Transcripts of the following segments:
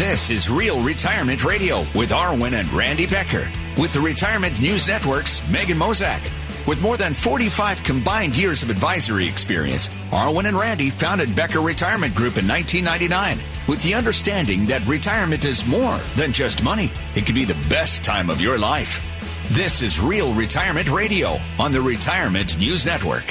This is Real Retirement Radio with Arwen and Randy Becker. With the Retirement News Network's Megan Mozak. With more than 45 combined years of advisory experience, Arwen and Randy founded Becker Retirement Group in 1999 with the understanding that retirement is more than just money. It can be the best time of your life. This is Real Retirement Radio on the Retirement News Network.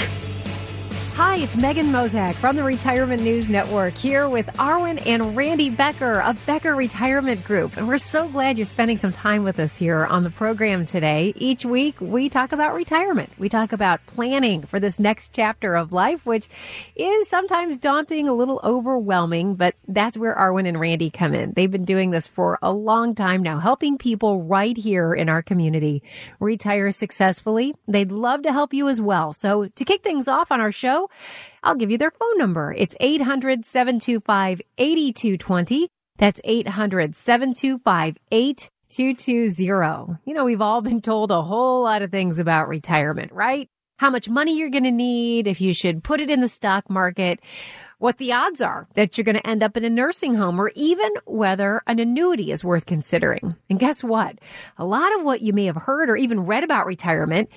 Hi, it's Megan Mozak from the Retirement News Network here with Arwen and Randy Becker of Becker Retirement Group. And we're so glad you're spending some time with us here on the program today. Each week, we talk about retirement. We talk about planning for this next chapter of life, which is sometimes daunting, a little overwhelming, but that's where Arwen and Randy come in. They've been doing this for a long time now, helping people right here in our community retire successfully. They'd love to help you as well. So to kick things off on our show, I'll give you their phone number. It's 800 725 8220. That's 800 725 8220. You know, we've all been told a whole lot of things about retirement, right? How much money you're going to need, if you should put it in the stock market, what the odds are that you're going to end up in a nursing home, or even whether an annuity is worth considering. And guess what? A lot of what you may have heard or even read about retirement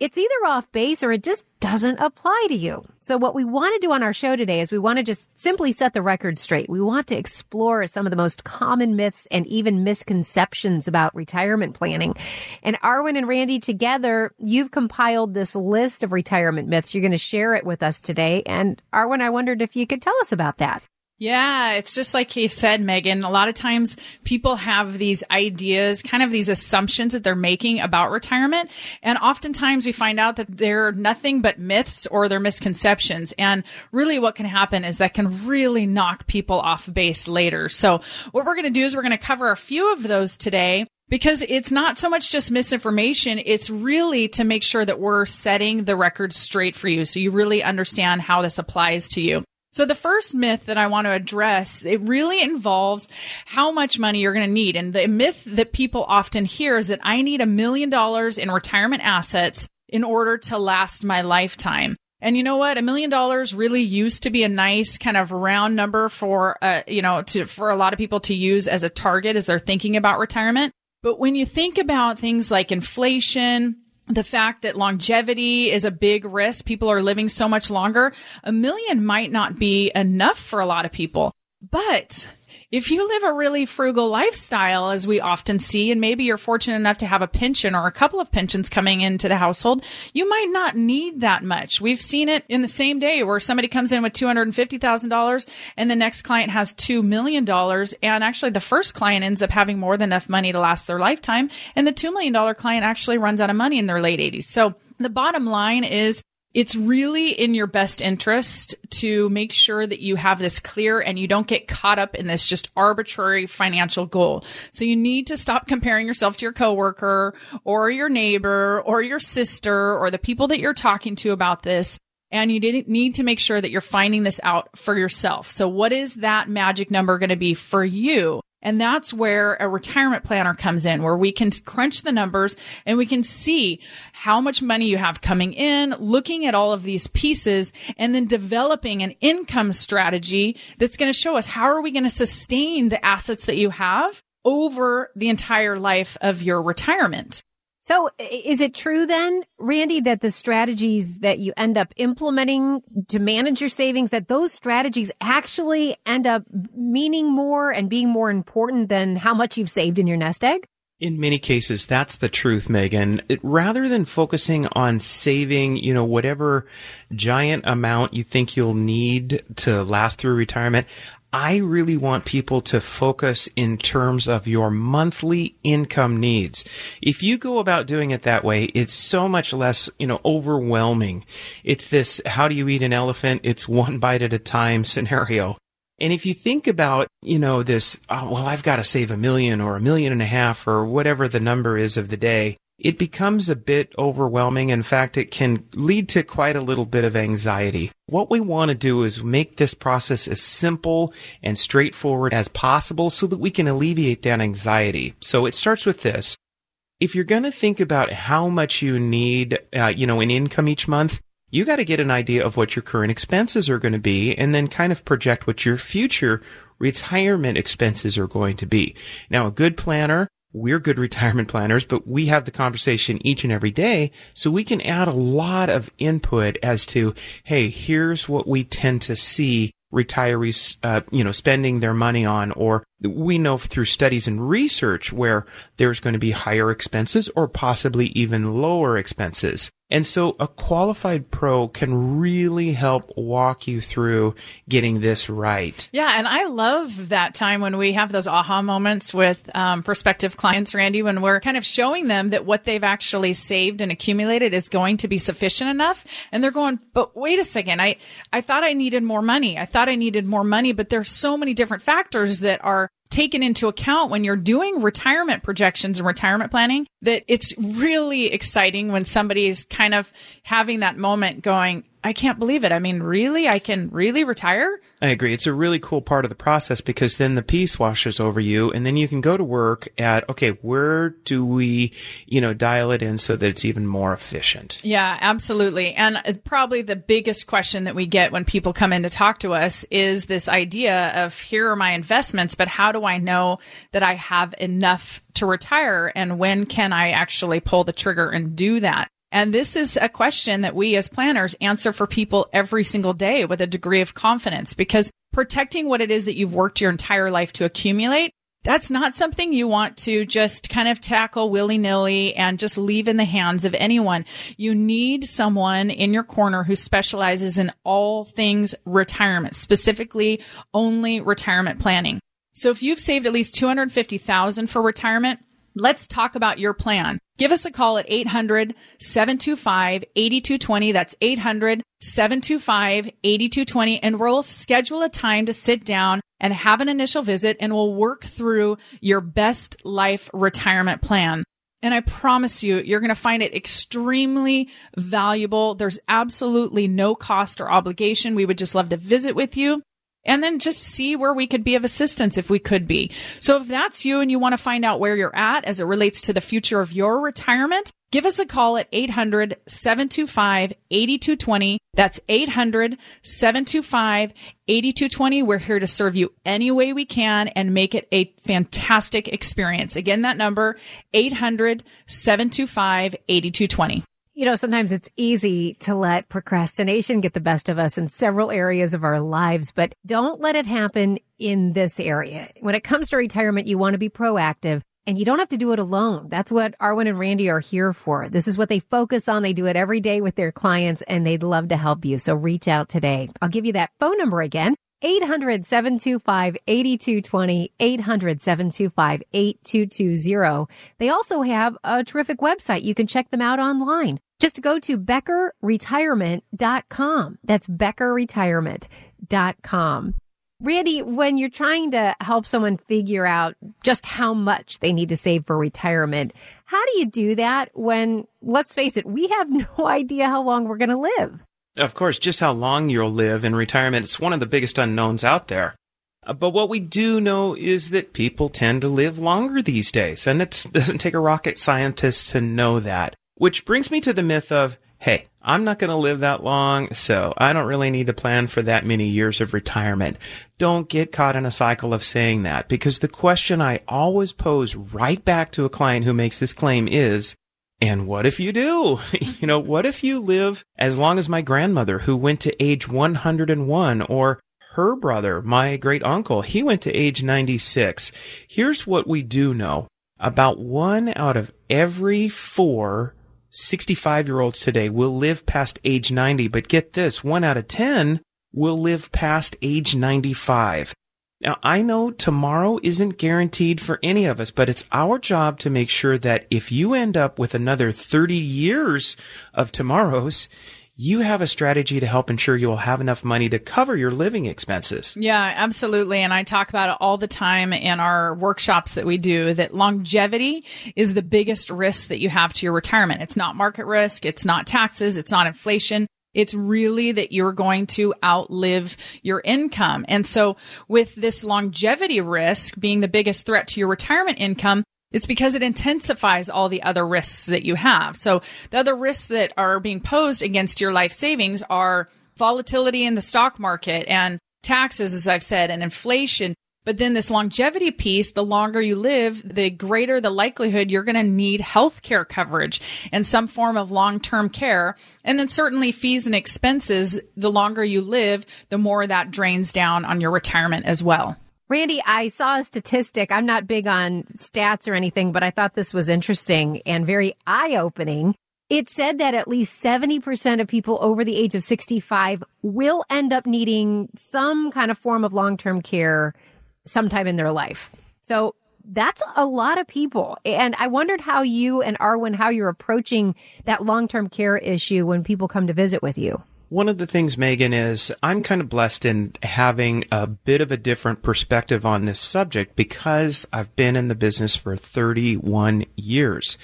it's either off base or it just doesn't apply to you. So what we want to do on our show today is we want to just simply set the record straight. We want to explore some of the most common myths and even misconceptions about retirement planning. And Arwen and Randy together, you've compiled this list of retirement myths. You're going to share it with us today. And Arwen, I wondered if you could tell us about that. Yeah, it's just like you said, Megan. A lot of times people have these ideas, kind of these assumptions that they're making about retirement. And oftentimes we find out that they're nothing but myths or they're misconceptions. And really what can happen is that can really knock people off base later. So what we're going to do is we're going to cover a few of those today because it's not so much just misinformation. It's really to make sure that we're setting the record straight for you. So you really understand how this applies to you. So the first myth that I want to address, it really involves how much money you're going to need. And the myth that people often hear is that I need a million dollars in retirement assets in order to last my lifetime. And you know what? A million dollars really used to be a nice kind of round number for, uh, you know, to, for a lot of people to use as a target as they're thinking about retirement. But when you think about things like inflation, the fact that longevity is a big risk. People are living so much longer. A million might not be enough for a lot of people, but if you live a really frugal lifestyle, as we often see, and maybe you're fortunate enough to have a pension or a couple of pensions coming into the household, you might not need that much. We've seen it in the same day where somebody comes in with $250,000 and the next client has $2 million. And actually the first client ends up having more than enough money to last their lifetime. And the $2 million client actually runs out of money in their late 80s. So the bottom line is it's really in your best interest to make sure that you have this clear and you don't get caught up in this just arbitrary financial goal. So you need to stop comparing yourself to your coworker or your neighbor or your sister or the people that you're talking to about this. And you need to make sure that you're finding this out for yourself. So what is that magic number going to be for you? And that's where a retirement planner comes in, where we can crunch the numbers and we can see how much money you have coming in, looking at all of these pieces and then developing an income strategy that's going to show us how are we going to sustain the assets that you have over the entire life of your retirement. So is it true then, Randy, that the strategies that you end up implementing to manage your savings, that those strategies actually end up meaning more and being more important than how much you've saved in your nest egg? In many cases, that's the truth, Megan. It, rather than focusing on saving, you know, whatever giant amount you think you'll need to last through retirement, I really want people to focus in terms of your monthly income needs. If you go about doing it that way, it's so much less, you know, overwhelming. It's this, how do you eat an elephant? It's one bite at a time scenario. And if you think about, you know, this, oh, well, I've got to save a million or a million and a half or whatever the number is of the day, it becomes a bit overwhelming. In fact, it can lead to quite a little bit of anxiety. What we want to do is make this process as simple and straightforward as possible so that we can alleviate that anxiety. So it starts with this. If you're going to think about how much you need, uh, you know, in income each month, you got to get an idea of what your current expenses are going to be and then kind of project what your future retirement expenses are going to be. Now, a good planner we're good retirement planners, but we have the conversation each and every day. So we can add a lot of input as to, hey, here's what we tend to see retirees, uh, you know, spending their money on, or we know through studies and research where there's going to be higher expenses or possibly even lower expenses. And so a qualified pro can really help walk you through getting this right. Yeah. And I love that time when we have those aha moments with um, prospective clients, Randy, when we're kind of showing them that what they've actually saved and accumulated is going to be sufficient enough. And they're going, but wait a second. I, I thought I needed more money. I thought I needed more money, but there's so many different factors that are taken into account when you're doing retirement projections and retirement planning that it's really exciting when somebody's kind of having that moment going, I can't believe it. I mean, really? I can really retire? I agree. It's a really cool part of the process because then the peace washes over you and then you can go to work at, okay, where do we, you know, dial it in so that it's even more efficient? Yeah, absolutely. And uh, probably the biggest question that we get when people come in to talk to us is this idea of here are my investments, but how do I know that I have enough to retire and when can I actually pull the trigger and do that? And this is a question that we as planners answer for people every single day with a degree of confidence because protecting what it is that you've worked your entire life to accumulate, that's not something you want to just kind of tackle willy nilly and just leave in the hands of anyone. You need someone in your corner who specializes in all things retirement, specifically only retirement planning. So if you've saved at least 250,000 for retirement, Let's talk about your plan. Give us a call at 800 725 8220. That's 800 725 8220. And we'll schedule a time to sit down and have an initial visit and we'll work through your best life retirement plan. And I promise you, you're going to find it extremely valuable. There's absolutely no cost or obligation. We would just love to visit with you and then just see where we could be of assistance if we could be. So if that's you and you want to find out where you're at as it relates to the future of your retirement, give us a call at 800 725 8220. That's 800 725 8220. We're here to serve you any way we can and make it a fantastic experience. Again, that number 800 725 8220. You know, sometimes it's easy to let procrastination get the best of us in several areas of our lives, but don't let it happen in this area. When it comes to retirement, you want to be proactive and you don't have to do it alone. That's what Arwen and Randy are here for. This is what they focus on. They do it every day with their clients and they'd love to help you. So reach out today. I'll give you that phone number again. 800 725 8220, 800 725 8220. They also have a terrific website. You can check them out online. Just go to beckerretirement.com. That's beckerretirement.com. Randy, when you're trying to help someone figure out just how much they need to save for retirement, how do you do that when, let's face it, we have no idea how long we're going to live? Of course, just how long you'll live in retirement, it's one of the biggest unknowns out there. Uh, but what we do know is that people tend to live longer these days, and it doesn't take a rocket scientist to know that. Which brings me to the myth of, hey, I'm not going to live that long, so I don't really need to plan for that many years of retirement. Don't get caught in a cycle of saying that because the question I always pose right back to a client who makes this claim is, and what if you do? you know, what if you live as long as my grandmother who went to age 101 or her brother, my great uncle, he went to age 96. Here's what we do know. About one out of every four 65 year olds today will live past age 90, but get this, one out of 10 will live past age 95. Now, I know tomorrow isn't guaranteed for any of us, but it's our job to make sure that if you end up with another 30 years of tomorrows, you have a strategy to help ensure you will have enough money to cover your living expenses. Yeah, absolutely. And I talk about it all the time in our workshops that we do that longevity is the biggest risk that you have to your retirement. It's not market risk. It's not taxes. It's not inflation. It's really that you're going to outlive your income. And so with this longevity risk being the biggest threat to your retirement income, it's because it intensifies all the other risks that you have. So the other risks that are being posed against your life savings are volatility in the stock market and taxes, as I've said, and inflation. But then this longevity piece, the longer you live, the greater the likelihood you're going to need health care coverage and some form of long-term care. And then certainly fees and expenses, the longer you live, the more that drains down on your retirement as well. Randy, I saw a statistic. I'm not big on stats or anything, but I thought this was interesting and very eye opening. It said that at least 70% of people over the age of 65 will end up needing some kind of form of long term care sometime in their life. So that's a lot of people. And I wondered how you and Arwen, how you're approaching that long term care issue when people come to visit with you. One of the things, Megan, is I'm kind of blessed in having a bit of a different perspective on this subject because I've been in the business for 31 years.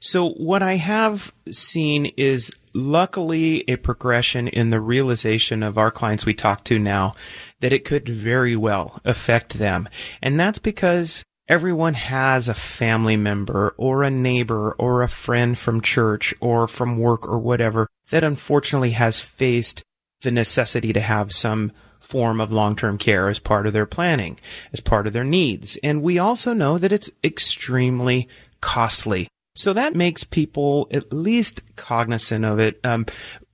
So what I have seen is luckily a progression in the realization of our clients we talk to now that it could very well affect them. And that's because Everyone has a family member or a neighbor or a friend from church or from work or whatever that unfortunately has faced the necessity to have some form of long-term care as part of their planning, as part of their needs. And we also know that it's extremely costly. So that makes people at least cognizant of it. Um,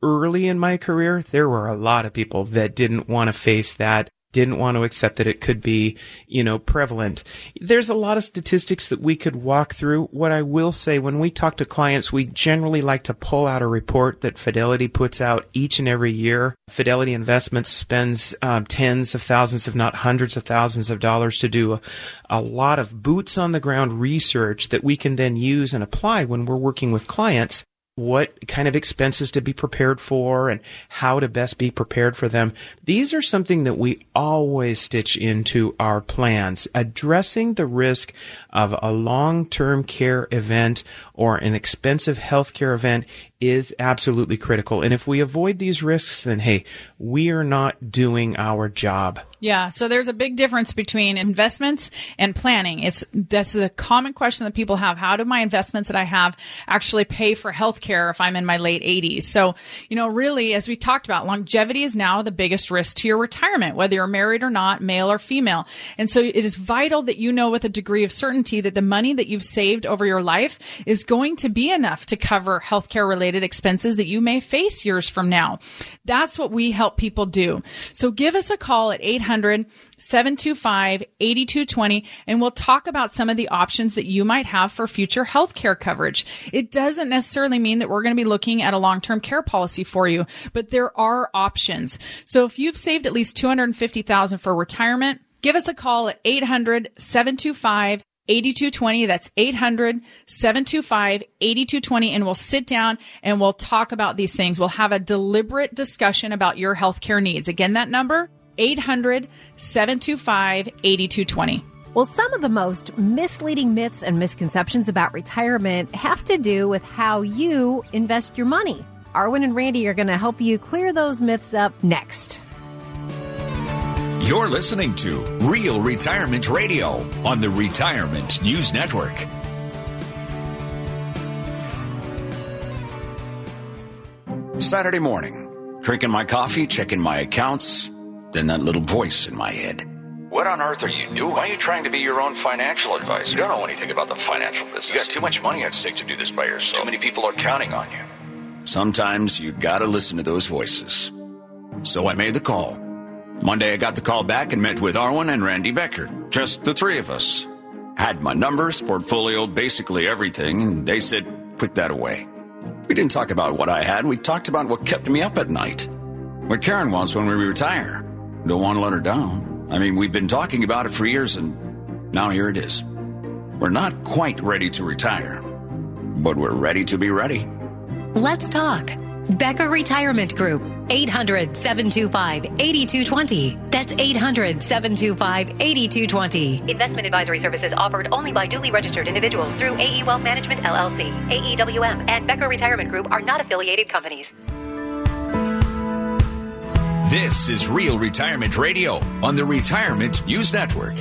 early in my career, there were a lot of people that didn't want to face that didn't want to accept that it could be, you know, prevalent. There's a lot of statistics that we could walk through. What I will say, when we talk to clients, we generally like to pull out a report that Fidelity puts out each and every year. Fidelity Investments spends um, tens of thousands, if not hundreds of thousands of dollars to do a, a lot of boots on the ground research that we can then use and apply when we're working with clients what kind of expenses to be prepared for and how to best be prepared for them. These are something that we always stitch into our plans. Addressing the risk of a long-term care event or an expensive healthcare event is absolutely critical. And if we avoid these risks, then hey, we are not doing our job. Yeah. So there's a big difference between investments and planning. It's, that's a common question that people have. How do my investments that I have actually pay for healthcare if I'm in my late 80s? So, you know, really, as we talked about, longevity is now the biggest risk to your retirement, whether you're married or not, male or female. And so it is vital that you know with a degree of certainty that the money that you've saved over your life is going to be enough to cover healthcare related expenses that you may face years from now. That's what we help people do. So give us a call at 800 725 8220 and we'll talk about some of the options that you might have for future healthcare coverage. It doesn't necessarily mean that we're going to be looking at a long-term care policy for you, but there are options. So if you've saved at least 250,000 for retirement, give us a call at 800 725 8220. That's 800 725 8220. And we'll sit down and we'll talk about these things. We'll have a deliberate discussion about your healthcare needs. Again, that number 800 725 8220. Well, some of the most misleading myths and misconceptions about retirement have to do with how you invest your money. Arwen and Randy are going to help you clear those myths up next. You're listening to Real Retirement Radio on the Retirement News Network. Saturday morning, drinking my coffee, checking my accounts, then that little voice in my head. What on earth are you doing? Why are you trying to be your own financial advisor? You don't know anything about the financial business. You got too much money at stake to do this by yourself. Too many people are counting on you. Sometimes you gotta listen to those voices. So I made the call. Monday, I got the call back and met with Arwen and Randy Becker. Just the three of us. Had my numbers, portfolio, basically everything, and they said, put that away. We didn't talk about what I had, we talked about what kept me up at night. What Karen wants when we retire. Don't want to let her down. I mean, we've been talking about it for years, and now here it is. We're not quite ready to retire, but we're ready to be ready. Let's talk. Becker Retirement Group, 800 725 8220. That's 800 725 8220. Investment advisory services offered only by duly registered individuals through AE Wealth Management LLC, AEWM, and Becker Retirement Group are not affiliated companies. This is Real Retirement Radio on the Retirement News Network.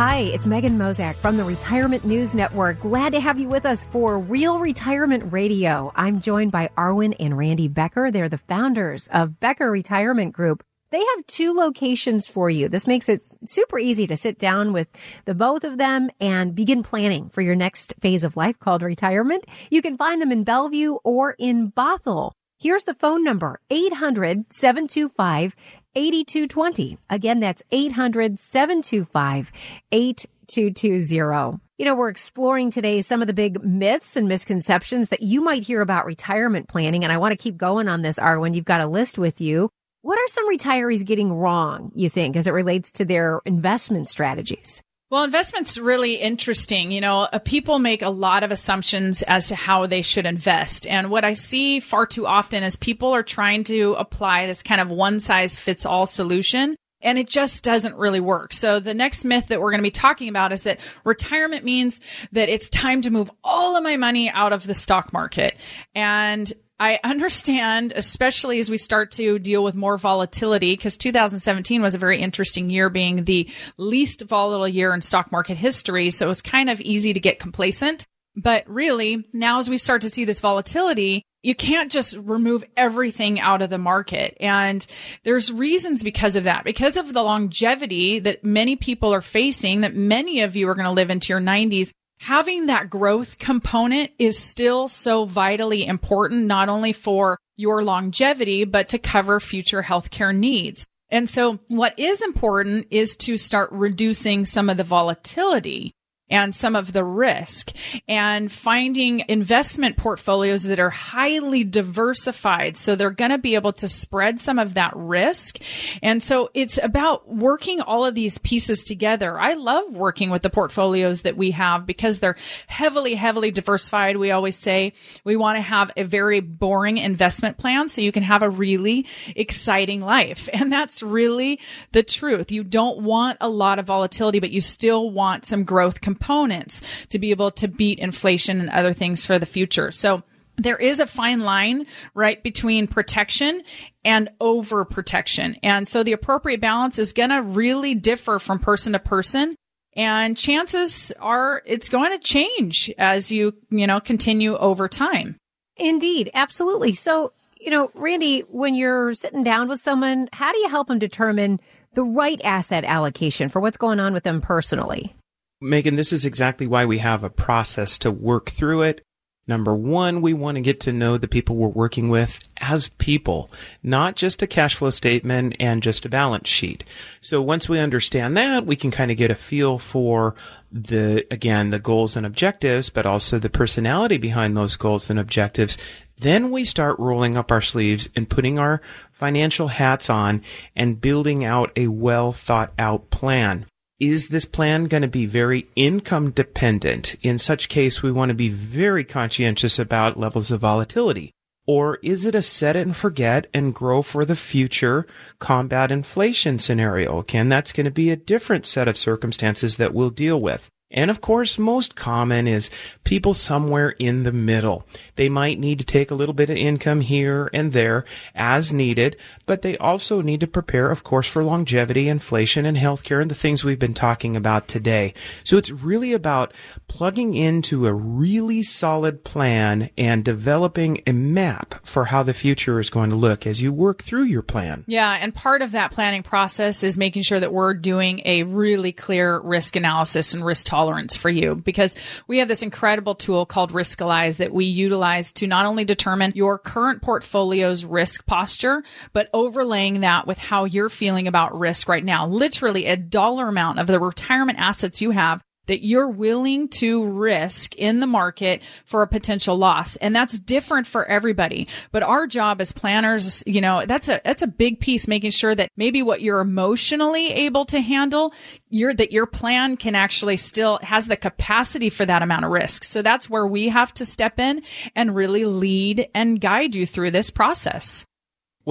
Hi, it's Megan Mozak from the Retirement News Network. Glad to have you with us for Real Retirement Radio. I'm joined by Arwen and Randy Becker. They're the founders of Becker Retirement Group. They have two locations for you. This makes it super easy to sit down with the both of them and begin planning for your next phase of life called retirement. You can find them in Bellevue or in Bothell. Here's the phone number 800 725 8220. Again, that's 800 725 8220. You know, we're exploring today some of the big myths and misconceptions that you might hear about retirement planning. And I want to keep going on this, Arwen. You've got a list with you. What are some retirees getting wrong, you think, as it relates to their investment strategies? Well, investment's really interesting. You know, uh, people make a lot of assumptions as to how they should invest. And what I see far too often is people are trying to apply this kind of one size fits all solution. And it just doesn't really work. So the next myth that we're going to be talking about is that retirement means that it's time to move all of my money out of the stock market. And I understand, especially as we start to deal with more volatility, because 2017 was a very interesting year, being the least volatile year in stock market history. So it was kind of easy to get complacent. But really, now as we start to see this volatility, you can't just remove everything out of the market. And there's reasons because of that, because of the longevity that many people are facing, that many of you are going to live into your 90s having that growth component is still so vitally important, not only for your longevity, but to cover future healthcare needs. And so what is important is to start reducing some of the volatility and some of the risk and finding investment portfolios that are highly diversified. So they're going to be able to spread some of that risk. And so it's about working all of these pieces together. I love working with the portfolios that we have because they're heavily, heavily diversified. We always say we want to have a very boring investment plan so you can have a really exciting life. And that's really the truth. You don't want a lot of volatility, but you still want some growth components to be able to beat inflation and other things for the future. So there is a fine line, right, between protection and overprotection. And so the appropriate balance is going to really differ from person to person. And chances are it's going to change as you, you know, continue over time. Indeed. Absolutely. So, you know, Randy, when you're sitting down with someone, how do you help them determine the right asset allocation for what's going on with them personally? Megan, this is exactly why we have a process to work through it. Number one, we want to get to know the people we're working with as people, not just a cash flow statement and just a balance sheet. So once we understand that, we can kind of get a feel for the, again, the goals and objectives, but also the personality behind those goals and objectives. Then we start rolling up our sleeves and putting our financial hats on and building out a well thought out plan is this plan going to be very income dependent? In such case, we want to be very conscientious about levels of volatility. Or is it a set it and forget and grow for the future combat inflation scenario? Again, that's going to be a different set of circumstances that we'll deal with. And of course, most common is people somewhere in the middle. They might need to take a little bit of income here and there as needed, but they also need to prepare, of course, for longevity, inflation, and healthcare and the things we've been talking about today. So it's really about plugging into a really solid plan and developing a map for how the future is going to look as you work through your plan. Yeah. And part of that planning process is making sure that we're doing a really clear risk analysis and risk tolerance tolerance for you because we have this incredible tool called Riskalyze that we utilize to not only determine your current portfolio's risk posture, but overlaying that with how you're feeling about risk right now. Literally a dollar amount of the retirement assets you have that you're willing to risk in the market for a potential loss. And that's different for everybody. But our job as planners, you know, that's a, that's a big piece, making sure that maybe what you're emotionally able to handle, your, that your plan can actually still has the capacity for that amount of risk. So that's where we have to step in and really lead and guide you through this process.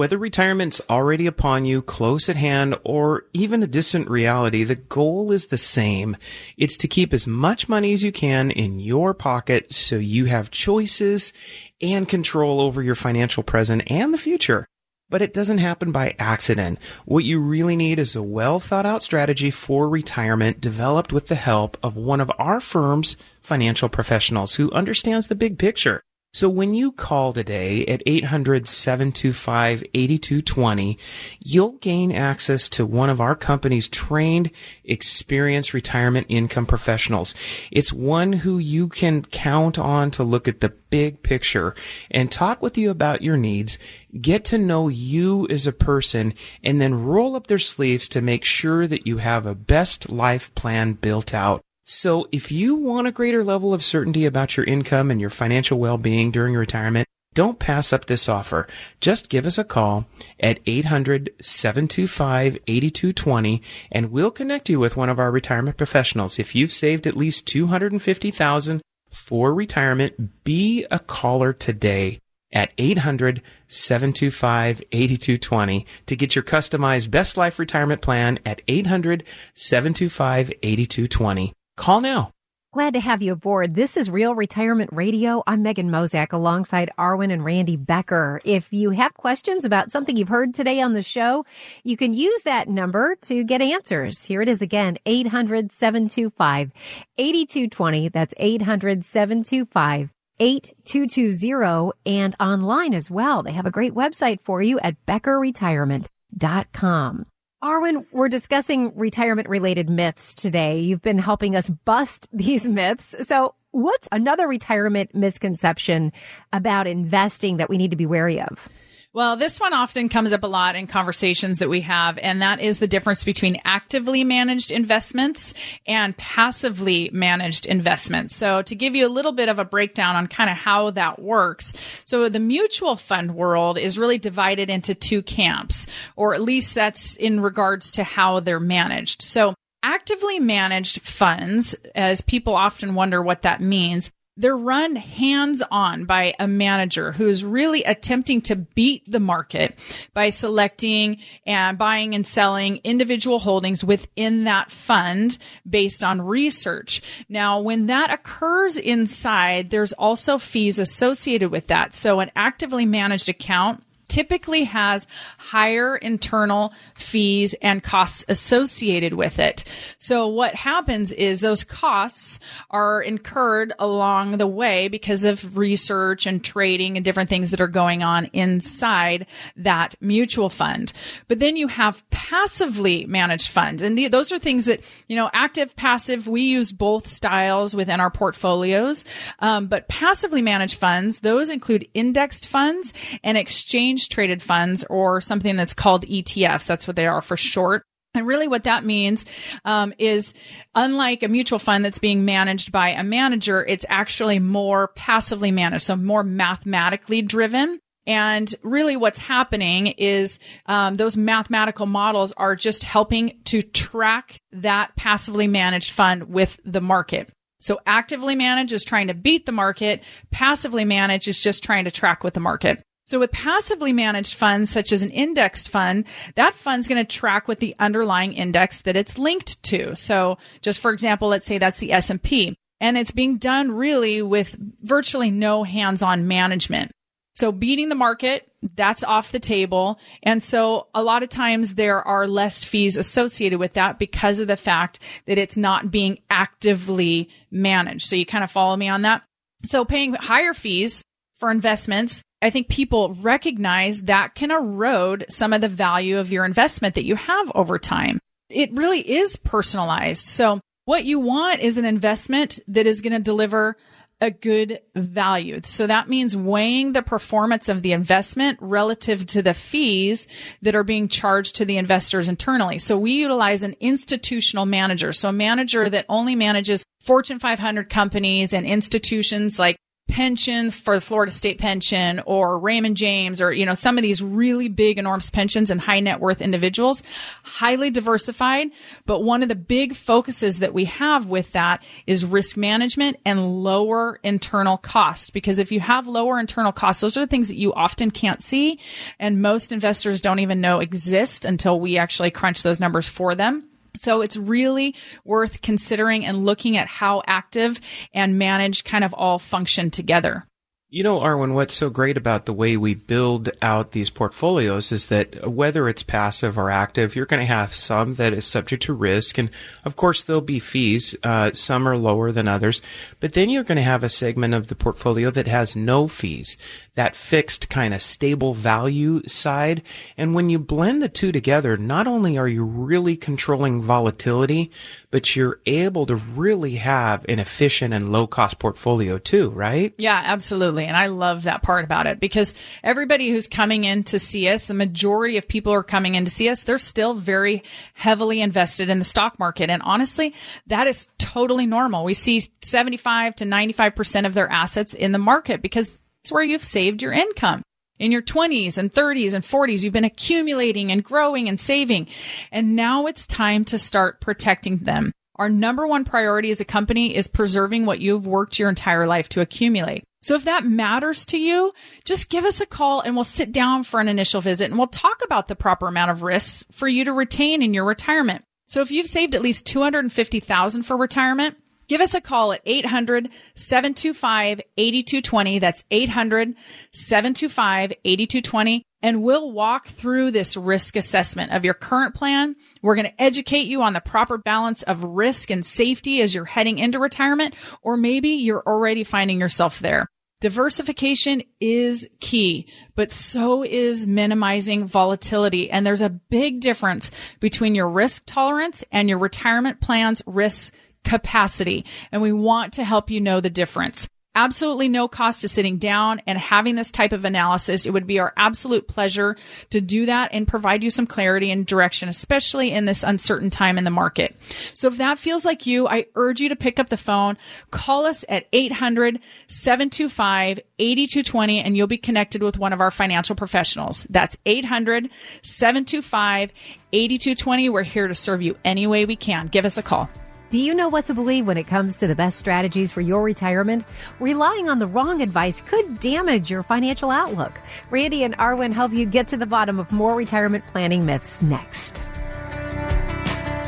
Whether retirement's already upon you, close at hand, or even a distant reality, the goal is the same. It's to keep as much money as you can in your pocket so you have choices and control over your financial present and the future. But it doesn't happen by accident. What you really need is a well thought out strategy for retirement developed with the help of one of our firm's financial professionals who understands the big picture. So when you call today at 800-725-8220, you'll gain access to one of our company's trained, experienced retirement income professionals. It's one who you can count on to look at the big picture and talk with you about your needs, get to know you as a person, and then roll up their sleeves to make sure that you have a best life plan built out. So if you want a greater level of certainty about your income and your financial well-being during retirement, don't pass up this offer. Just give us a call at 800-725-8220 and we'll connect you with one of our retirement professionals. If you've saved at least 250,000 for retirement, be a caller today at 800-725-8220 to get your customized best life retirement plan at 800-725-8220. Call now. Glad to have you aboard. This is Real Retirement Radio. I'm Megan Mozak alongside Arwen and Randy Becker. If you have questions about something you've heard today on the show, you can use that number to get answers. Here it is again, 800-725-8220. That's 800-725-8220 and online as well. They have a great website for you at beckerretirement.com. Arwen, we're discussing retirement related myths today. You've been helping us bust these myths. So what's another retirement misconception about investing that we need to be wary of? Well, this one often comes up a lot in conversations that we have, and that is the difference between actively managed investments and passively managed investments. So to give you a little bit of a breakdown on kind of how that works. So the mutual fund world is really divided into two camps, or at least that's in regards to how they're managed. So actively managed funds, as people often wonder what that means, they're run hands on by a manager who is really attempting to beat the market by selecting and buying and selling individual holdings within that fund based on research. Now, when that occurs inside, there's also fees associated with that. So an actively managed account typically has higher internal fees and costs associated with it. So what happens is those costs are incurred along the way because of research and trading and different things that are going on inside that mutual fund. But then you have passively managed funds. And the, those are things that, you know, active, passive, we use both styles within our portfolios. Um, but passively managed funds, those include indexed funds and exchange exchange traded funds or something that's called ETFs. That's what they are for short. And really what that means um, is unlike a mutual fund that's being managed by a manager, it's actually more passively managed, so more mathematically driven. And really what's happening is um, those mathematical models are just helping to track that passively managed fund with the market. So actively managed is trying to beat the market. Passively managed is just trying to track with the market. So with passively managed funds, such as an indexed fund, that fund's going to track with the underlying index that it's linked to. So just for example, let's say that's the S&P and it's being done really with virtually no hands-on management. So beating the market, that's off the table. And so a lot of times there are less fees associated with that because of the fact that it's not being actively managed. So you kind of follow me on that. So paying higher fees for investments I think people recognize that can erode some of the value of your investment that you have over time. It really is personalized. So what you want is an investment that is going to deliver a good value. So that means weighing the performance of the investment relative to the fees that are being charged to the investors internally. So we utilize an institutional manager. So a manager that only manages Fortune 500 companies and institutions like pensions for the Florida State Pension or Raymond James or, you know, some of these really big, enormous pensions and high net worth individuals, highly diversified. But one of the big focuses that we have with that is risk management and lower internal cost. Because if you have lower internal costs, those are the things that you often can't see. And most investors don't even know exist until we actually crunch those numbers for them. So it's really worth considering and looking at how active and managed kind of all function together. You know, Arwen, what's so great about the way we build out these portfolios is that whether it's passive or active, you're going to have some that is subject to risk. And of course, there'll be fees. Uh, some are lower than others. But then you're going to have a segment of the portfolio that has no fees, that fixed kind of stable value side. And when you blend the two together, not only are you really controlling volatility, but you're able to really have an efficient and low cost portfolio too, right? Yeah, absolutely. And I love that part about it because everybody who's coming in to see us, the majority of people are coming in to see us, they're still very heavily invested in the stock market. And honestly, that is totally normal. We see 75 to 95% of their assets in the market because it's where you've saved your income in your 20s and 30s and 40s. You've been accumulating and growing and saving. And now it's time to start protecting them. Our number one priority as a company is preserving what you've worked your entire life to accumulate. So if that matters to you, just give us a call and we'll sit down for an initial visit and we'll talk about the proper amount of risks for you to retain in your retirement. So if you've saved at least 250,000 for retirement, Give us a call at 800 725 8220. That's 800 725 8220. And we'll walk through this risk assessment of your current plan. We're going to educate you on the proper balance of risk and safety as you're heading into retirement, or maybe you're already finding yourself there. Diversification is key, but so is minimizing volatility. And there's a big difference between your risk tolerance and your retirement plan's risk capacity. And we want to help you know the difference. Absolutely no cost to sitting down and having this type of analysis. It would be our absolute pleasure to do that and provide you some clarity and direction, especially in this uncertain time in the market. So if that feels like you, I urge you to pick up the phone, call us at 800 725 8220 and you'll be connected with one of our financial professionals. That's 800 725 8220. We're here to serve you any way we can. Give us a call. Do you know what to believe when it comes to the best strategies for your retirement? Relying on the wrong advice could damage your financial outlook. Randy and Arwen help you get to the bottom of more retirement planning myths next.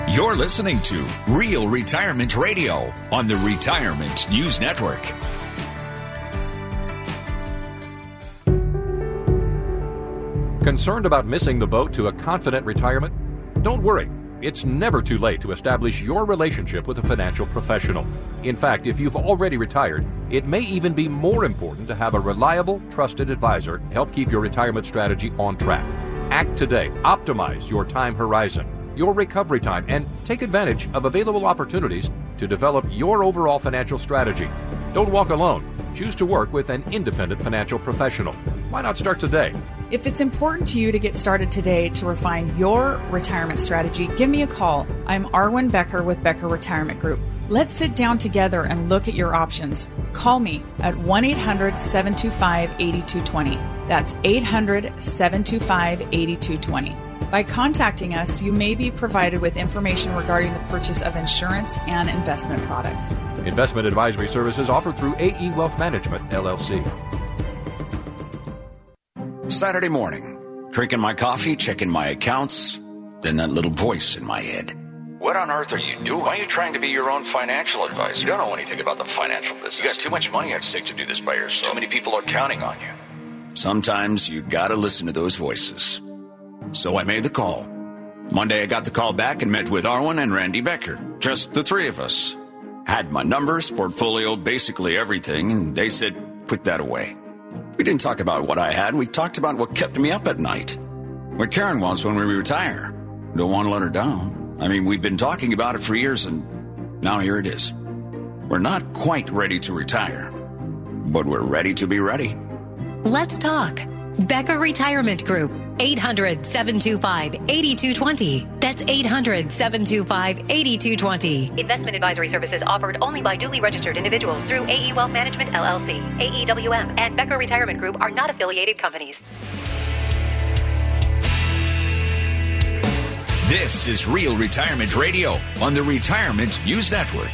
You're listening to Real Retirement Radio on the Retirement News Network. Concerned about missing the boat to a confident retirement? Don't worry. It's never too late to establish your relationship with a financial professional. In fact, if you've already retired, it may even be more important to have a reliable, trusted advisor help keep your retirement strategy on track. Act today. Optimize your time horizon, your recovery time, and take advantage of available opportunities to develop your overall financial strategy. Don't walk alone. Choose to work with an independent financial professional. Why not start today? If it's important to you to get started today to refine your retirement strategy, give me a call. I'm Arwen Becker with Becker Retirement Group. Let's sit down together and look at your options. Call me at 1 800 725 8220. That's 800 725 8220. By contacting us, you may be provided with information regarding the purchase of insurance and investment products. Investment advisory services offered through AE Wealth Management, LLC. Saturday morning, drinking my coffee, checking my accounts, then that little voice in my head. What on earth are you doing? Why are you trying to be your own financial advisor? You don't know anything about the financial business. You got too much money at stake to do this by yourself. Too many people are counting on you. Sometimes you gotta listen to those voices. So I made the call. Monday I got the call back and met with Arwen and Randy Becker. Just the three of us. Had my numbers, portfolio, basically everything, and they said, put that away. We didn't talk about what I had, we talked about what kept me up at night. What Karen wants when we retire. Don't want to let her down. I mean, we've been talking about it for years, and now here it is. We're not quite ready to retire, but we're ready to be ready. Let's talk. Becker Retirement Group. 800 725 8220. That's 800 725 8220. Investment advisory services offered only by duly registered individuals through AE Wealth Management LLC. AEWM and Becker Retirement Group are not affiliated companies. This is Real Retirement Radio on the Retirement News Network.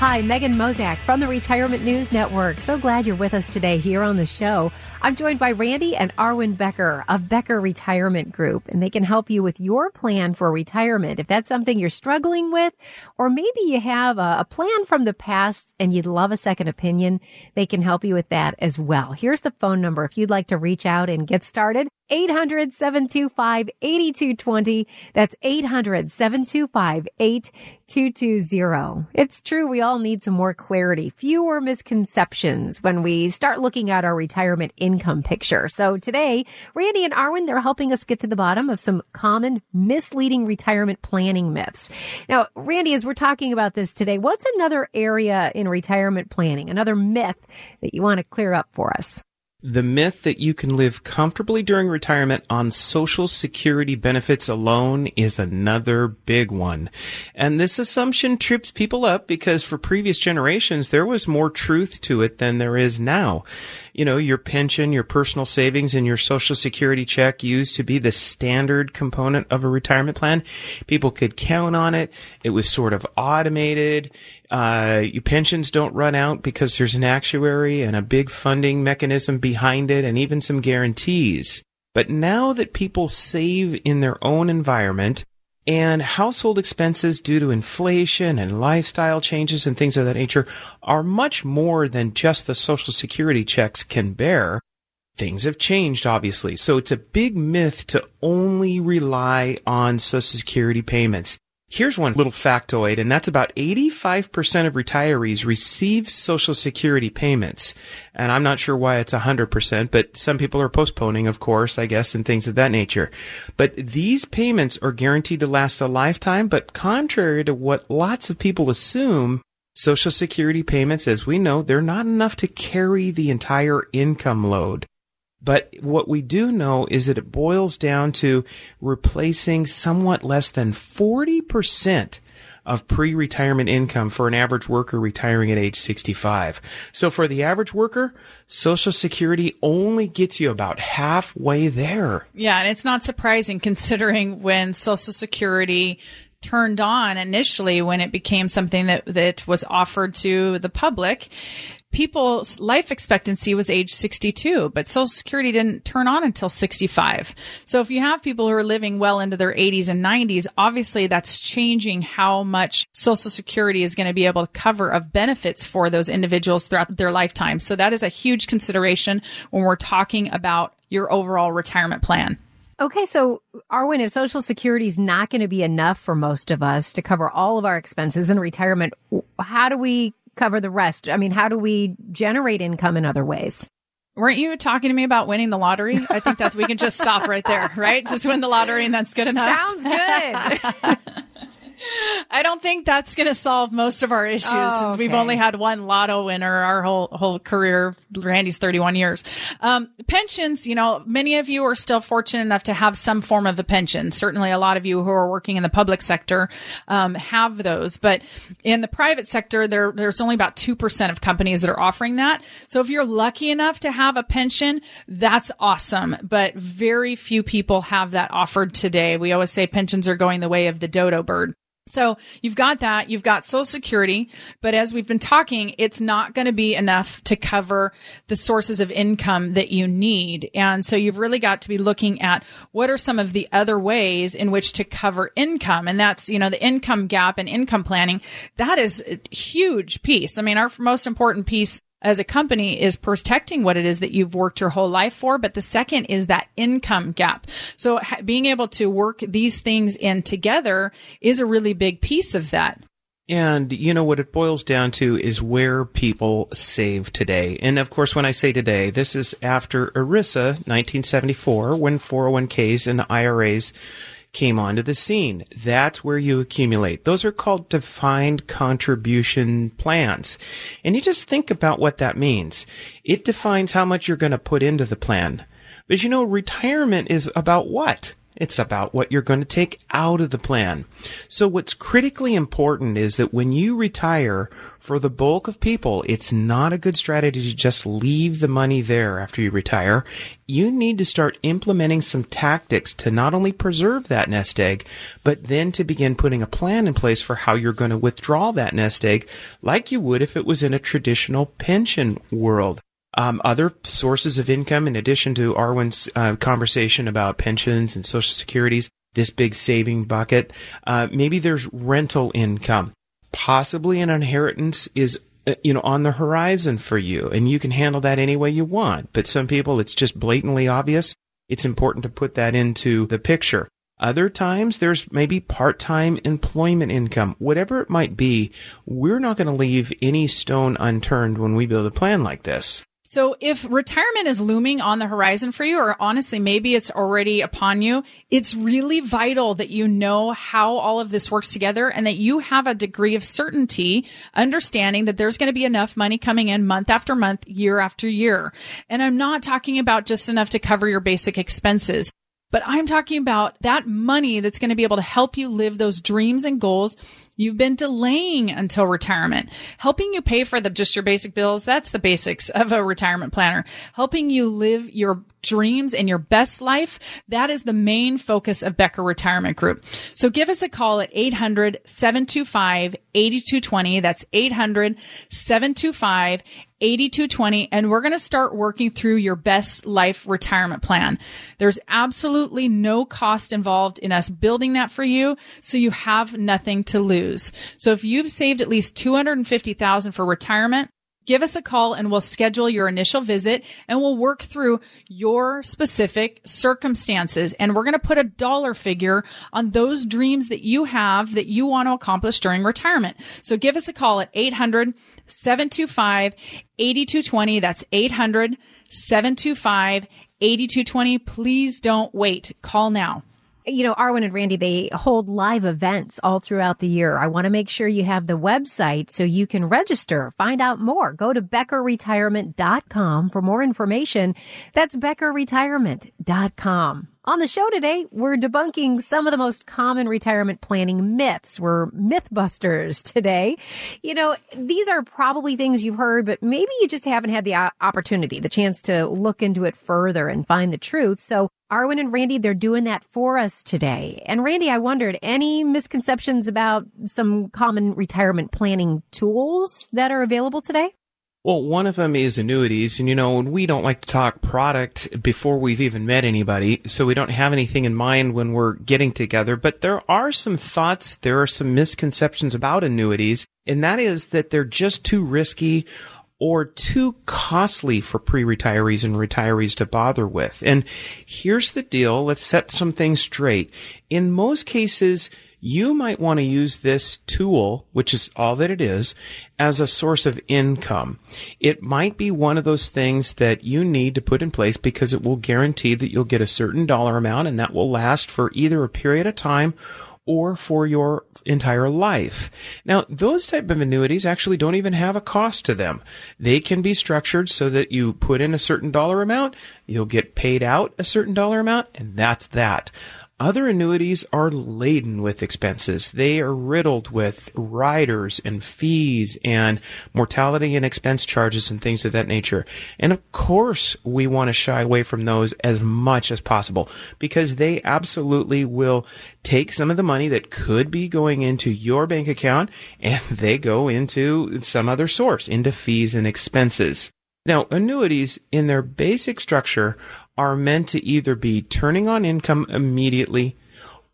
Hi, Megan Mozak from the Retirement News Network. So glad you're with us today here on the show. I'm joined by Randy and Arwen Becker of Becker Retirement Group, and they can help you with your plan for retirement. If that's something you're struggling with, or maybe you have a, a plan from the past and you'd love a second opinion, they can help you with that as well. Here's the phone number if you'd like to reach out and get started. 800 725 8220. That's 800 725 8220. It's true, we all need some more clarity, fewer misconceptions when we start looking at our retirement income picture. So today, Randy and Arwen, they're helping us get to the bottom of some common misleading retirement planning myths. Now, Randy, as we're talking about this today, what's another area in retirement planning, another myth that you want to clear up for us? The myth that you can live comfortably during retirement on Social Security benefits alone is another big one. And this assumption trips people up because for previous generations, there was more truth to it than there is now. You know, your pension, your personal savings, and your Social Security check used to be the standard component of a retirement plan. People could count on it. It was sort of automated. Uh, your pensions don't run out because there's an actuary and a big funding mechanism behind it and even some guarantees. But now that people save in their own environment and household expenses due to inflation and lifestyle changes and things of that nature are much more than just the social security checks can bear, things have changed, obviously. So it's a big myth to only rely on social security payments. Here's one little factoid, and that's about 85% of retirees receive Social Security payments. And I'm not sure why it's 100%, but some people are postponing, of course, I guess, and things of that nature. But these payments are guaranteed to last a lifetime, but contrary to what lots of people assume, Social Security payments, as we know, they're not enough to carry the entire income load. But what we do know is that it boils down to replacing somewhat less than 40% of pre-retirement income for an average worker retiring at age 65. So for the average worker, Social Security only gets you about halfway there. Yeah, and it's not surprising considering when Social Security turned on initially when it became something that that was offered to the public people's life expectancy was age 62, but Social Security didn't turn on until 65. So if you have people who are living well into their 80s and 90s, obviously that's changing how much Social Security is going to be able to cover of benefits for those individuals throughout their lifetime. So that is a huge consideration when we're talking about your overall retirement plan. Okay, so Arwen, if Social Security is not going to be enough for most of us to cover all of our expenses in retirement, how do we cover the rest? I mean, how do we generate income in other ways? Weren't you talking to me about winning the lottery? I think that's we can just stop right there, right? Just win the lottery and that's good enough. Sounds good. I don't think that's going to solve most of our issues Oh, since we've only had one lotto winner our whole whole career. Randy's 31 years. Um, pensions, you know, many of you are still fortunate enough to have some form of a pension. Certainly, a lot of you who are working in the public sector um, have those, but in the private sector, there there's only about two percent of companies that are offering that. So if you're lucky enough to have a pension, that's awesome. But very few people have that offered today. We always say pensions are going the way of the dodo bird. So you've got that, you've got social security, but as we've been talking, it's not going to be enough to cover the sources of income that you need. And so you've really got to be looking at what are some of the other ways in which to cover income. And that's, you know, the income gap and income planning. That is a huge piece. I mean, our most important piece as a company is protecting what it is that you've worked your whole life for. But the second is that income gap. So ha- being able to work these things in together is a really big piece of that. And you know what it boils down to is where people save today. And of course, when I say today, this is after ERISA 1974, when 401ks and IRAs came onto the scene. That's where you accumulate. Those are called defined contribution plans. And you just think about what that means. It defines how much you're going to put into the plan. But you know, retirement is about what? It's about what you're going to take out of the plan. So what's critically important is that when you retire, for the bulk of people, it's not a good strategy to just leave the money there after you retire. You need to start implementing some tactics to not only preserve that nest egg, but then to begin putting a plan in place for how you're going to withdraw that nest egg like you would if it was in a traditional pension world. Um, other sources of income, in addition to Arwen's uh, conversation about pensions and social securities, this big saving bucket, uh, maybe there's rental income. Possibly an inheritance is uh, you know on the horizon for you and you can handle that any way you want. But some people it's just blatantly obvious. It's important to put that into the picture. Other times there's maybe part-time employment income. Whatever it might be we're not going to leave any stone unturned when we build a plan like this so if retirement is looming on the horizon for you, or honestly, maybe it's already upon you, it's really vital that you know how all of this works together and that you have a degree of certainty, understanding that there's going to be enough money coming in month after month, year after year. And I'm not talking about just enough to cover your basic expenses. But I'm talking about that money that's going to be able to help you live those dreams and goals You've been delaying until retirement, helping you pay for the, just your basic bills. That's the basics of a retirement planner, helping you live your dreams and your best life. That is the main focus of Becker Retirement Group. So give us a call at 800 725 8220. That's 800 725 8220 and we're going to start working through your best life retirement plan. There's absolutely no cost involved in us building that for you. So you have nothing to lose. So if you've saved at least 250,000 for retirement, give us a call and we'll schedule your initial visit and we'll work through your specific circumstances. And we're going to put a dollar figure on those dreams that you have that you want to accomplish during retirement. So give us a call at 800 725 8220. That's 800 725 8220. Please don't wait. Call now you know, Arwen and Randy, they hold live events all throughout the year. I want to make sure you have the website so you can register, find out more. Go to beckerretirement.com for more information. That's beckerretirement.com. On the show today, we're debunking some of the most common retirement planning myths. We're mythbusters today. You know, these are probably things you've heard, but maybe you just haven't had the opportunity, the chance to look into it further and find the truth. So Arwen and Randy, they're doing that for us today. And Randy, I wondered, any misconceptions about some common retirement planning tools that are available today? Well, one of them is annuities. And you know, we don't like to talk product before we've even met anybody. So we don't have anything in mind when we're getting together. But there are some thoughts, there are some misconceptions about annuities. And that is that they're just too risky or too costly for pre-retirees and retirees to bother with. And here's the deal. Let's set some things straight. In most cases, you might want to use this tool, which is all that it is, as a source of income. It might be one of those things that you need to put in place because it will guarantee that you'll get a certain dollar amount and that will last for either a period of time or for your entire life. Now, those type of annuities actually don't even have a cost to them. They can be structured so that you put in a certain dollar amount, you'll get paid out a certain dollar amount, and that's that. Other annuities are laden with expenses. They are riddled with riders and fees and mortality and expense charges and things of that nature. And of course, we want to shy away from those as much as possible because they absolutely will take some of the money that could be going into your bank account and they go into some other source, into fees and expenses. Now, annuities in their basic structure are meant to either be turning on income immediately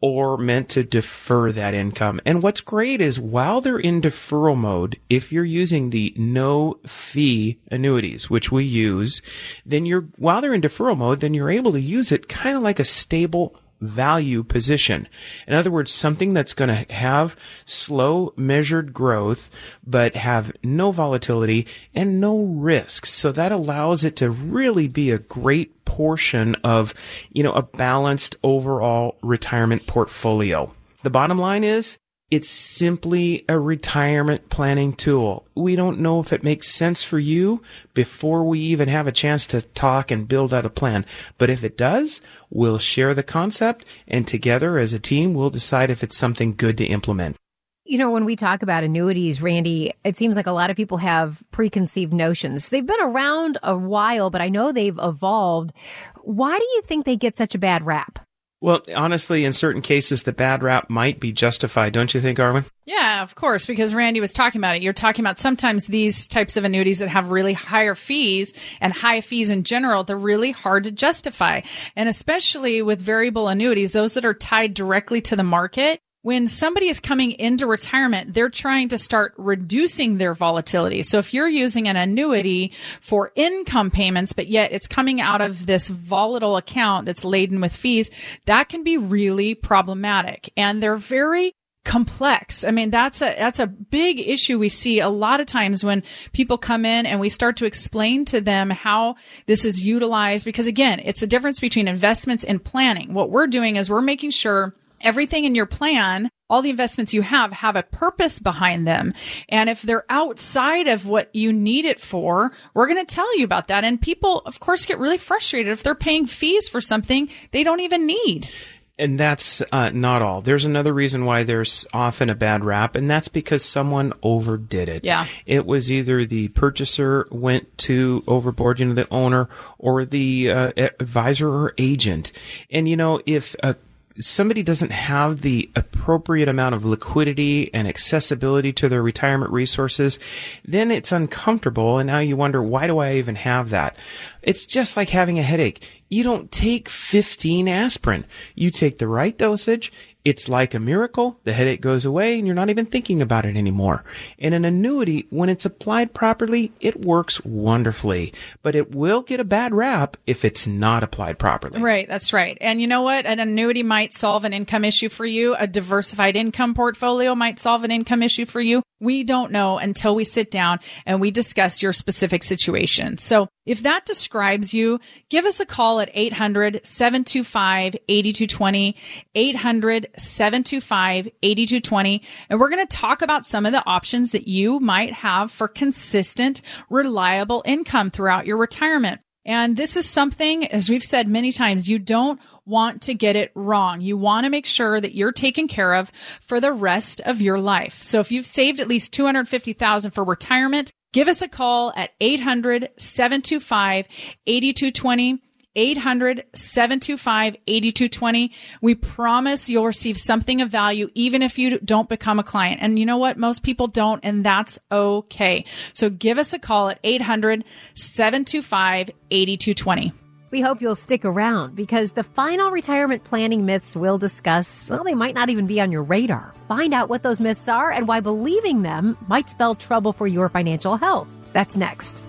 or meant to defer that income. And what's great is while they're in deferral mode, if you're using the no fee annuities, which we use, then you're, while they're in deferral mode, then you're able to use it kind of like a stable value position. In other words, something that's going to have slow measured growth, but have no volatility and no risks. So that allows it to really be a great portion of, you know, a balanced overall retirement portfolio. The bottom line is It's simply a retirement planning tool. We don't know if it makes sense for you before we even have a chance to talk and build out a plan. But if it does, we'll share the concept and together as a team, we'll decide if it's something good to implement. You know, when we talk about annuities, Randy, it seems like a lot of people have preconceived notions. They've been around a while, but I know they've evolved. Why do you think they get such a bad rap? Well, honestly, in certain cases, the bad rap might be justified, don't you think, Arwen? Yeah, of course, because Randy was talking about it. You're talking about sometimes these types of annuities that have really higher fees and high fees in general, they're really hard to justify. And especially with variable annuities, those that are tied directly to the market, when somebody is coming into retirement, they're trying to start reducing their volatility. So if you're using an annuity for income payments, but yet it's coming out of this volatile account that's laden with fees, that can be really problematic. And they're very complex. I mean, that's a, that's a big issue we see a lot of times when people come in and we start to explain to them how this is utilized. Because again, it's the difference between investments and planning. What we're doing is we're making sure everything in your plan, all the investments you have have a purpose behind them. And if they're outside of what you need it for, we're going to tell you about that. And people, of course, get really frustrated if they're paying fees for something they don't even need. And that's uh, not all. There's another reason why there's often a bad rap, and that's because someone overdid it. Yeah. It was either the purchaser went too overboard, you know, the owner, or the uh, advisor or agent. And, you know, if a somebody doesn't have the appropriate amount of liquidity and accessibility to their retirement resources, then it's uncomfortable. And now you wonder, why do I even have that? It's just like having a headache. You don't take 15 aspirin. You take the right dosage it's like a miracle. The headache goes away and you're not even thinking about it anymore. In an annuity, when it's applied properly, it works wonderfully, but it will get a bad rap if it's not applied properly. Right. That's right. And you know what? An annuity might solve an income issue for you. A diversified income portfolio might solve an income issue for you. We don't know until we sit down and we discuss your specific situation. So if that describes you, give us a call at 800 725 8220, 800 725 8220. And we're going to talk about some of the options that you might have for consistent, reliable income throughout your retirement. And this is something, as we've said many times, you don't want to get it wrong. You want to make sure that you're taken care of for the rest of your life. So if you've saved at least 250,000 for retirement, give us a call at 800 725 8220. 800 725 8220. We promise you'll receive something of value even if you don't become a client. And you know what? Most people don't, and that's okay. So give us a call at 800 725 8220. We hope you'll stick around because the final retirement planning myths we'll discuss, well, they might not even be on your radar. Find out what those myths are and why believing them might spell trouble for your financial health. That's next.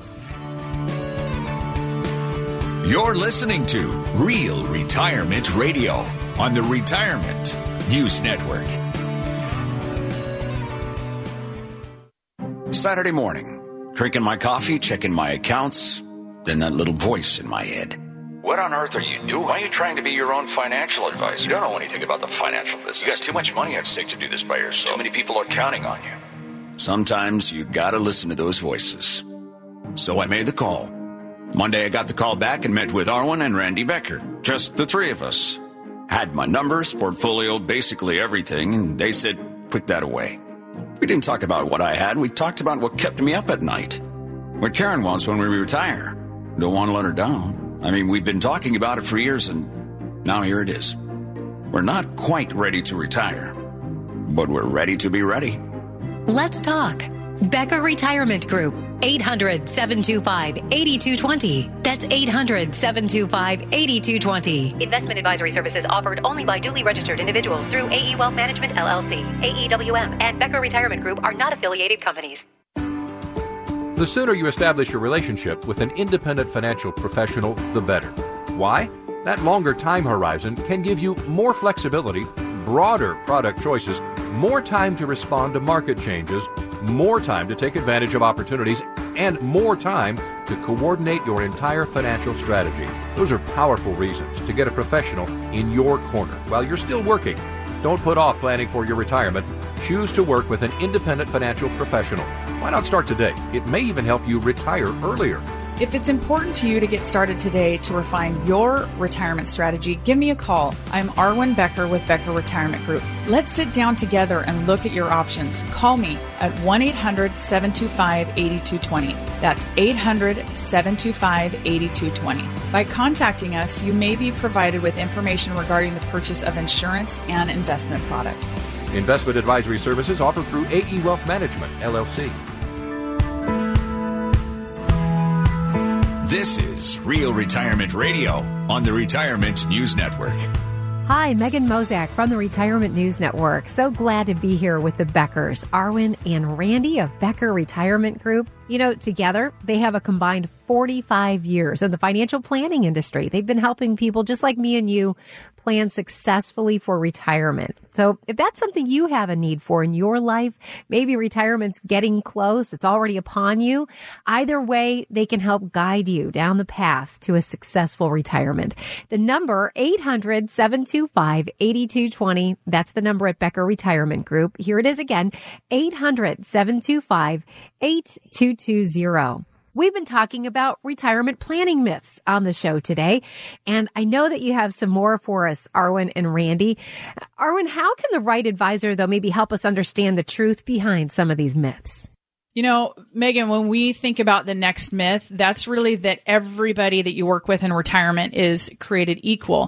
You're listening to Real Retirement Radio on the Retirement News Network. Saturday morning, drinking my coffee, checking my accounts, then that little voice in my head. What on earth are you doing? Why are you trying to be your own financial advisor? You don't know anything about the financial business. You got too much money at stake to do this by yourself. Too many people are counting on you. Sometimes you gotta listen to those voices. So I made the call. Monday, I got the call back and met with Arwen and Randy Becker. Just the three of us. Had my numbers, portfolio, basically everything, and they said, put that away. We didn't talk about what I had, we talked about what kept me up at night. What Karen wants when we retire. Don't want to let her down. I mean, we've been talking about it for years, and now here it is. We're not quite ready to retire, but we're ready to be ready. Let's talk. Becker Retirement Group. 800 725 8220. That's 800 725 8220. Investment advisory services offered only by duly registered individuals through AE Wealth Management LLC, AEWM, and Becker Retirement Group are not affiliated companies. The sooner you establish your relationship with an independent financial professional, the better. Why? That longer time horizon can give you more flexibility, broader product choices, more time to respond to market changes, more time to take advantage of opportunities, and more time to coordinate your entire financial strategy. Those are powerful reasons to get a professional in your corner while you're still working. Don't put off planning for your retirement. choose to work with an independent financial professional. Why not start today? It may even help you retire earlier. If it's important to you to get started today to refine your retirement strategy, give me a call. I'm Arwen Becker with Becker Retirement Group. Let's sit down together and look at your options. Call me at 1 800 725 8220. That's 800 725 8220. By contacting us, you may be provided with information regarding the purchase of insurance and investment products. Investment advisory services offered through AE Wealth Management, LLC. This is Real Retirement Radio on the Retirement News Network. Hi, Megan Mozak from the Retirement News Network. So glad to be here with the Beckers, Arwen and Randy of Becker Retirement Group. You know, together they have a combined 45 years in the financial planning industry. They've been helping people just like me and you plan successfully for retirement. So if that's something you have a need for in your life, maybe retirement's getting close, it's already upon you. Either way, they can help guide you down the path to a successful retirement. The number 800-725-8220. That's the number at Becker Retirement Group. Here it is again, 800-725-8220. We've been talking about retirement planning myths on the show today. And I know that you have some more for us, Arwen and Randy. Arwen, how can the right advisor, though, maybe help us understand the truth behind some of these myths? You know, Megan, when we think about the next myth, that's really that everybody that you work with in retirement is created equal.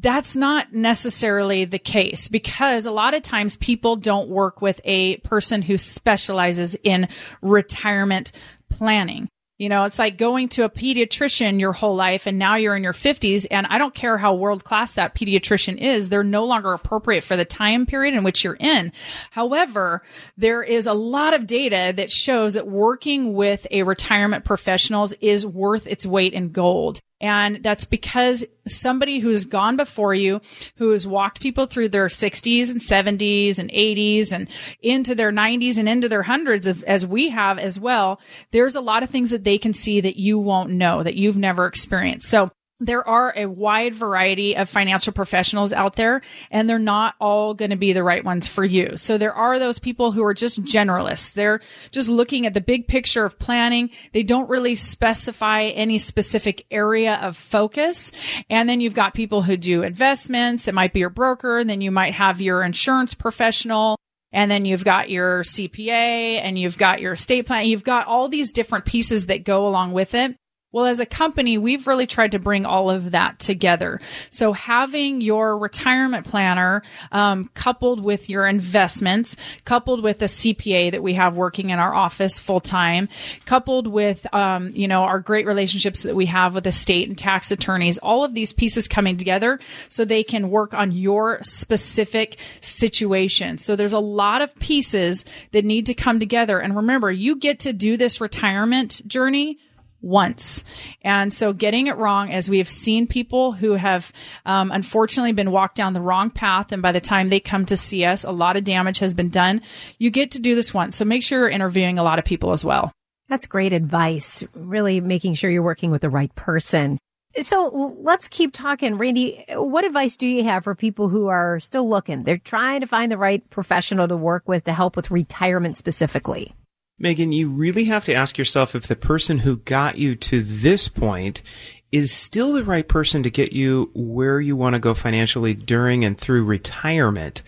That's not necessarily the case because a lot of times people don't work with a person who specializes in retirement planning. You know, it's like going to a pediatrician your whole life and now you're in your 50s and I don't care how world class that pediatrician is, they're no longer appropriate for the time period in which you're in. However, there is a lot of data that shows that working with a retirement professionals is worth its weight in gold. And that's because somebody who's gone before you, who has walked people through their 60s and 70s and 80s and into their 90s and into their hundreds of, as we have as well, there's a lot of things that they can see that you won't know, that you've never experienced. So there are a wide variety of financial professionals out there and they're not all going to be the right ones for you. So there are those people who are just generalists. They're just looking at the big picture of planning. They don't really specify any specific area of focus. And then you've got people who do investments. That might be your broker. And then you might have your insurance professional. And then you've got your CPA and you've got your estate plan. You've got all these different pieces that go along with it. Well, as a company, we've really tried to bring all of that together. So having your retirement planner, um, coupled with your investments, coupled with a CPA that we have working in our office full time, coupled with, um, you know, our great relationships that we have with the state and tax attorneys, all of these pieces coming together so they can work on your specific situation. So there's a lot of pieces that need to come together. And remember, you get to do this retirement journey once. And so getting it wrong, as we have seen people who have um, unfortunately been walked down the wrong path, and by the time they come to see us, a lot of damage has been done. You get to do this once. So make sure you're interviewing a lot of people as well. That's great advice. Really making sure you're working with the right person. So let's keep talking. Randy, what advice do you have for people who are still looking? They're trying to find the right professional to work with to help with retirement specifically. Megan, you really have to ask yourself if the person who got you to this point is still the right person to get you where you want to go financially during and through retirement.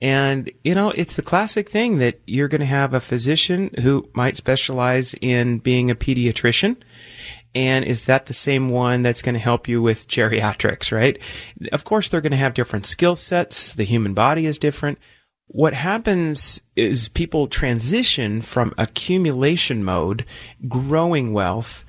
And, you know, it's the classic thing that you're going to have a physician who might specialize in being a pediatrician. And is that the same one that's going to help you with geriatrics, right? Of course, they're going to have different skill sets. The human body is different what happens is people transition from accumulation mode, growing wealth,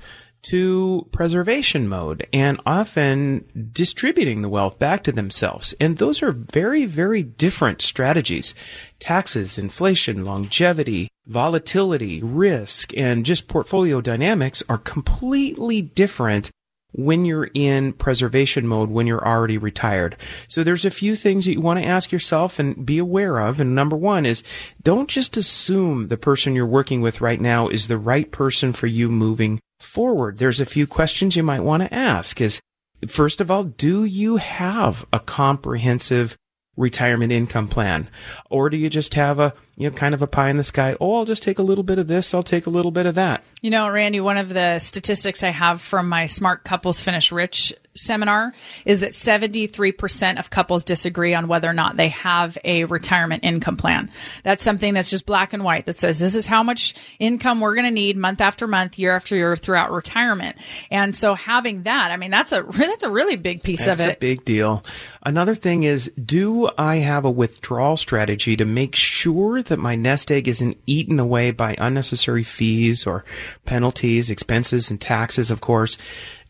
to preservation mode and often distributing the wealth back to themselves. And those are very, very different strategies. Taxes, inflation, longevity, volatility, risk, and just portfolio dynamics are completely different when you're in preservation mode when you're already retired. So there's a few things that you want to ask yourself and be aware of. And number one is don't just assume the person you're working with right now is the right person for you moving forward. There's a few questions you might want to ask is first of all, do you have a comprehensive retirement income plan? Or do you just have a, you know, kind of a pie in the sky? Oh, I'll just take a little bit of this. I'll take a little bit of that. You know, Randy, one of the statistics I have from my Smart Couples Finish Rich seminar is that 73% of couples disagree on whether or not they have a retirement income plan. That's something that's just black and white that says this is how much income we're going to need month after month, year after year throughout retirement. And so having that, I mean, that's a, that's a really big piece of it. That's of a it. big deal. Another thing is, do I have a withdrawal strategy to make sure that my nest egg isn't eaten away by unnecessary fees or penalties, expenses, and taxes, of course?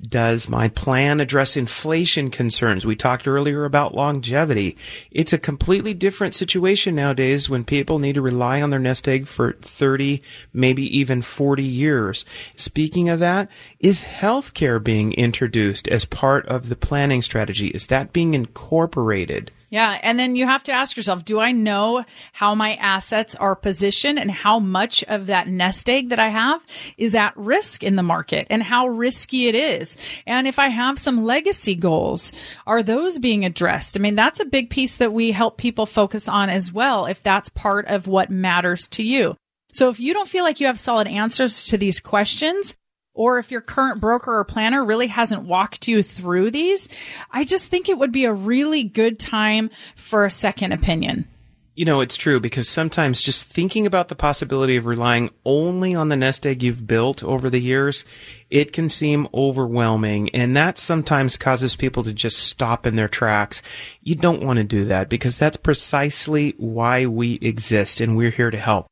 Does my plan address inflation concerns? We talked earlier about longevity. It's a completely different situation nowadays when people need to rely on their nest egg for 30, maybe even 40 years. Speaking of that, is healthcare being introduced as part of the planning strategy? Is that being incorporated? Yeah. And then you have to ask yourself, do I know how my assets are positioned and how much of that nest egg that I have is at risk in the market and how risky it is? And if I have some legacy goals, are those being addressed? I mean, that's a big piece that we help people focus on as well, if that's part of what matters to you. So if you don't feel like you have solid answers to these questions, or if your current broker or planner really hasn't walked you through these, I just think it would be a really good time for a second opinion. You know, it's true because sometimes just thinking about the possibility of relying only on the nest egg you've built over the years, it can seem overwhelming. And that sometimes causes people to just stop in their tracks. You don't want to do that because that's precisely why we exist and we're here to help.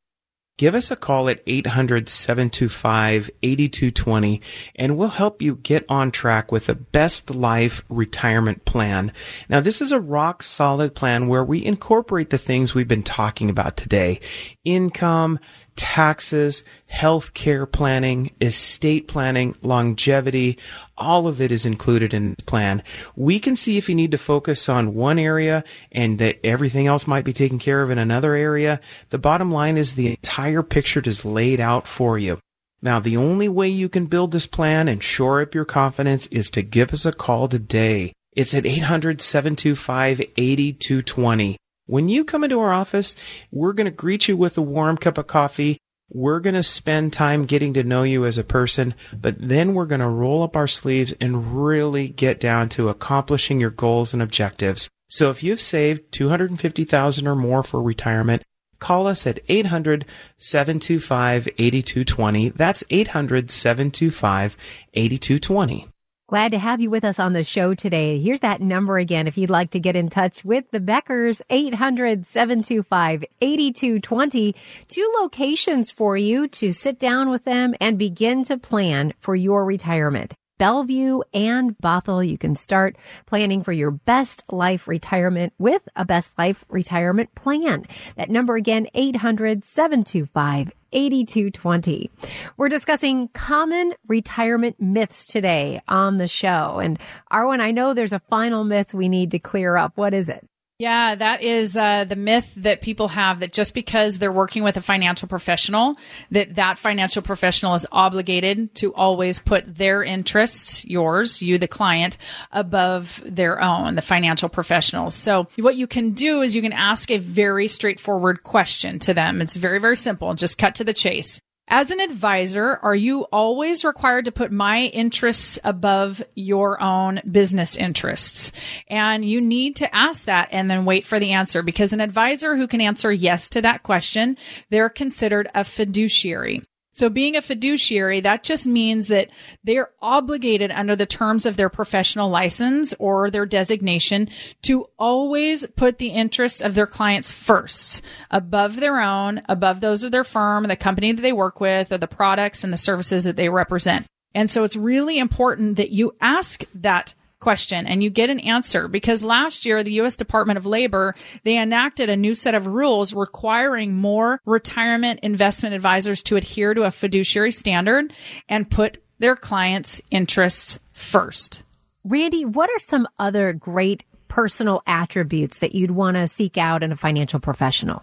Give us a call at 800-725-8220 and we'll help you get on track with the best life retirement plan. Now this is a rock solid plan where we incorporate the things we've been talking about today. Income, taxes, health care planning, estate planning, longevity, all of it is included in the plan. We can see if you need to focus on one area and that everything else might be taken care of in another area. The bottom line is the entire picture is laid out for you. Now, the only way you can build this plan and shore up your confidence is to give us a call today. It's at 800 725 8220. When you come into our office, we're going to greet you with a warm cup of coffee. We're going to spend time getting to know you as a person, but then we're going to roll up our sleeves and really get down to accomplishing your goals and objectives. So if you've saved 250,000 or more for retirement, call us at 800-725-8220. That's 800-725-8220. Glad to have you with us on the show today. Here's that number again if you'd like to get in touch with the Beckers, 800-725-8220. Two locations for you to sit down with them and begin to plan for your retirement. Bellevue and Bothell. You can start planning for your best life retirement with a best life retirement plan. That number again, 800-725-8220. We're discussing common retirement myths today on the show. And Arwen, I know there's a final myth we need to clear up. What is it? Yeah, that is uh, the myth that people have that just because they're working with a financial professional, that that financial professional is obligated to always put their interests, yours, you, the client, above their own, the financial professionals. So what you can do is you can ask a very straightforward question to them. It's very, very simple. Just cut to the chase. As an advisor, are you always required to put my interests above your own business interests? And you need to ask that and then wait for the answer because an advisor who can answer yes to that question, they're considered a fiduciary. So being a fiduciary, that just means that they're obligated under the terms of their professional license or their designation to always put the interests of their clients first, above their own, above those of their firm, the company that they work with, or the products and the services that they represent. And so it's really important that you ask that question and you get an answer because last year the US Department of Labor they enacted a new set of rules requiring more retirement investment advisors to adhere to a fiduciary standard and put their clients' interests first. Randy, what are some other great personal attributes that you'd want to seek out in a financial professional?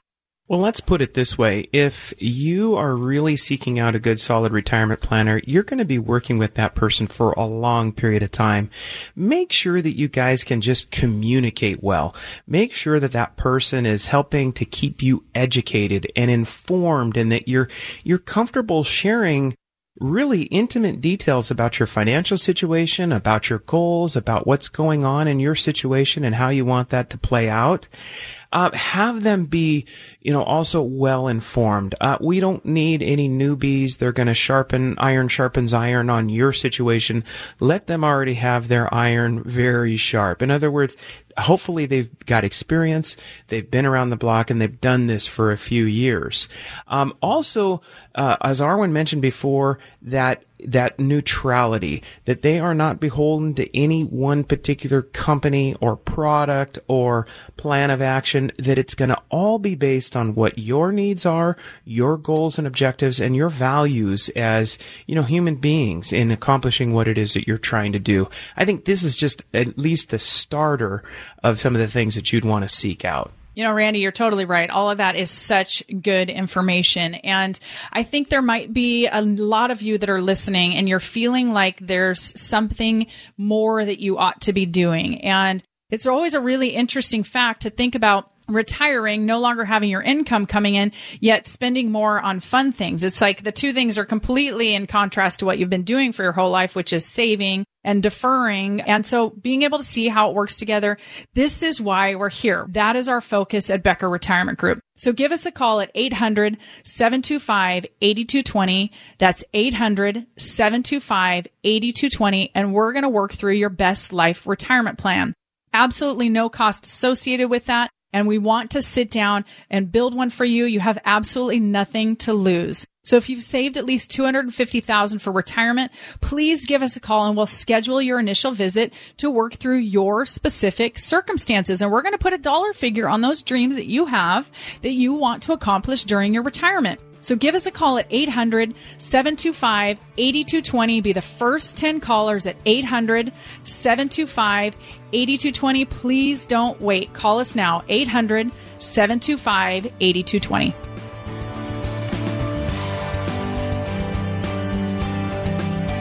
Well, let's put it this way. If you are really seeking out a good solid retirement planner, you're going to be working with that person for a long period of time. Make sure that you guys can just communicate well. Make sure that that person is helping to keep you educated and informed and that you're, you're comfortable sharing really intimate details about your financial situation, about your goals, about what's going on in your situation and how you want that to play out uh, have them be, you know, also well informed. Uh, we don't need any newbies. They're going to sharpen iron sharpens iron on your situation. Let them already have their iron very sharp. In other words, hopefully they've got experience, they've been around the block, and they've done this for a few years. Um, also, uh, as Arwen mentioned before, that that neutrality, that they are not beholden to any one particular company or product or plan of action, that it's going to all be based on what your needs are, your goals and objectives, and your values as, you know, human beings in accomplishing what it is that you're trying to do. I think this is just at least the starter of some of the things that you'd want to seek out. You know, Randy, you're totally right. All of that is such good information. And I think there might be a lot of you that are listening and you're feeling like there's something more that you ought to be doing. And it's always a really interesting fact to think about retiring, no longer having your income coming in, yet spending more on fun things. It's like the two things are completely in contrast to what you've been doing for your whole life, which is saving and deferring. And so being able to see how it works together, this is why we're here. That is our focus at Becker Retirement Group. So give us a call at 800 725 8220. That's 800 725 8220. And we're going to work through your best life retirement plan. Absolutely no cost associated with that and we want to sit down and build one for you, you have absolutely nothing to lose. So if you've saved at least 250,000 for retirement, please give us a call and we'll schedule your initial visit to work through your specific circumstances. And we're going to put a dollar figure on those dreams that you have that you want to accomplish during your retirement. So give us a call at 800 725 8220. Be the first 10 callers at 800 725 8220. Please don't wait. Call us now, 800 725 8220.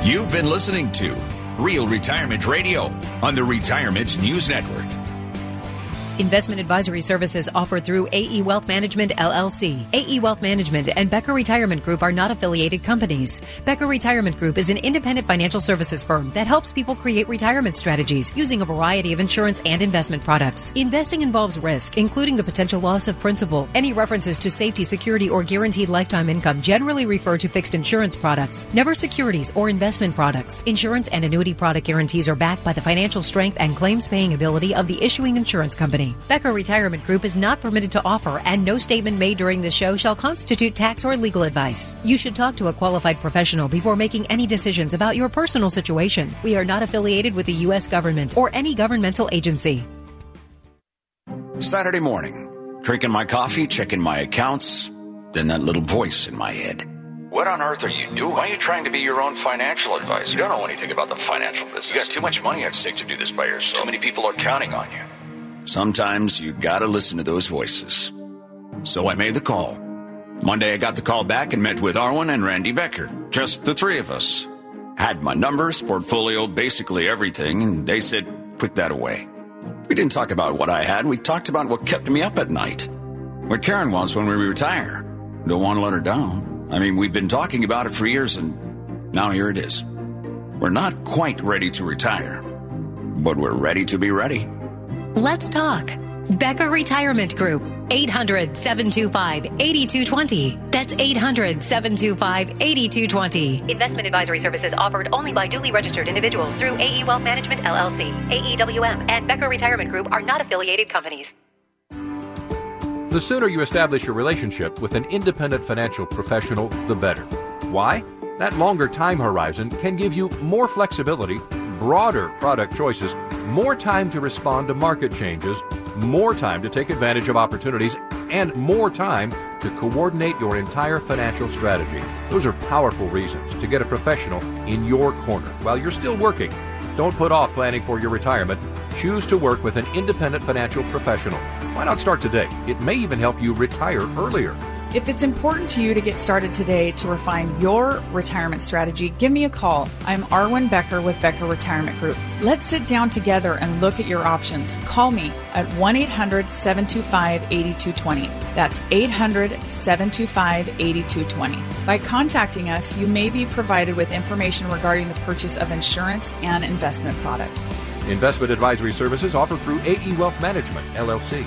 You've been listening to Real Retirement Radio on the Retirement News Network. Investment advisory services offered through AE Wealth Management LLC. AE Wealth Management and Becker Retirement Group are not affiliated companies. Becker Retirement Group is an independent financial services firm that helps people create retirement strategies using a variety of insurance and investment products. Investing involves risk, including the potential loss of principal. Any references to safety, security, or guaranteed lifetime income generally refer to fixed insurance products, never securities or investment products. Insurance and annuity product guarantees are backed by the financial strength and claims paying ability of the issuing insurance company. Becker Retirement Group is not permitted to offer, and no statement made during the show shall constitute tax or legal advice. You should talk to a qualified professional before making any decisions about your personal situation. We are not affiliated with the U.S. government or any governmental agency. Saturday morning, drinking my coffee, checking my accounts, then that little voice in my head. What on earth are you doing? Why are you trying to be your own financial advisor? You don't know anything about the financial business. You got too much money at stake to do this by yourself. Too many people are counting on you. Sometimes you gotta listen to those voices. So I made the call. Monday I got the call back and met with Arwen and Randy Becker. Just the three of us. Had my numbers, portfolio, basically everything, and they said, put that away. We didn't talk about what I had, we talked about what kept me up at night. What Karen wants when we retire. Don't want to let her down. I mean, we've been talking about it for years, and now here it is. We're not quite ready to retire, but we're ready to be ready. Let's talk. Becker Retirement Group. 800 725 8220. That's 800 725 8220. Investment advisory services offered only by duly registered individuals through AE Wealth Management LLC, AEWM, and Becker Retirement Group are not affiliated companies. The sooner you establish your relationship with an independent financial professional, the better. Why? That longer time horizon can give you more flexibility, broader product choices, more time to respond to market changes, more time to take advantage of opportunities, and more time to coordinate your entire financial strategy. Those are powerful reasons to get a professional in your corner while you're still working. Don't put off planning for your retirement. Choose to work with an independent financial professional Why not start today? It may even help you retire earlier. If it's important to you to get started today to refine your retirement strategy, give me a call. I'm Arwen Becker with Becker Retirement Group. Let's sit down together and look at your options. Call me at 1 800 725 8220. That's 800 725 8220. By contacting us, you may be provided with information regarding the purchase of insurance and investment products. Investment advisory services offered through AE Wealth Management, LLC.